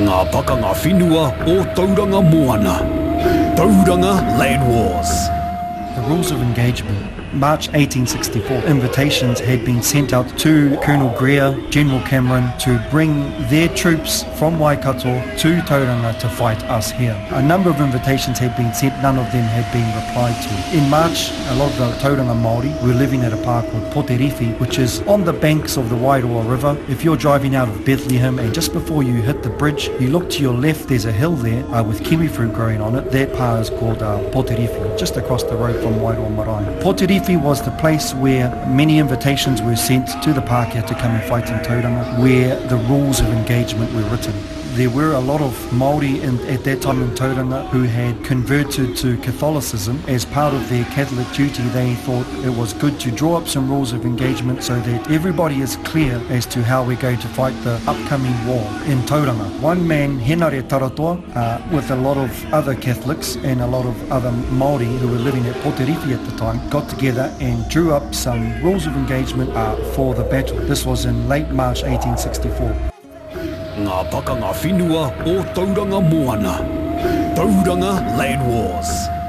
Ngā pakanga whinua o Tauranga Moana. Tauranga Land Wars. The rules of engagement. March 1864, invitations had been sent out to Colonel Greer, General Cameron to bring their troops from Waikato to Tauranga to fight us here. A number of invitations had been sent, none of them had been replied to. In March, a lot of the Tauranga Māori were living at a park called Poteriwhi, which is on the banks of the Wairoa River. If you're driving out of Bethlehem and just before you hit the bridge, you look to your left, there's a hill there uh, with kiwi fruit growing on it. That part is called uh, Poteriwhi, just across the road from Poteriwhi was the place where many invitations were sent to the Pākehā to come and fight in Tauranga, where the rules of engagement were written. There were a lot of Māori in, at that time in Tauranga who had converted to Catholicism. As part of their Catholic duty, they thought it was good to draw up some rules of engagement so that everybody is clear as to how we're going to fight the upcoming war in Tauranga. One man, Henare Taratoa, uh, with a lot of other Catholics and a lot of other Māori who were living at Poterifi at the time, got together and drew up some rules of engagement uh, for the battle. This was in late March 1864. Ngā pakanga whinua o Tauranga Moana. Tauranga Land Wars.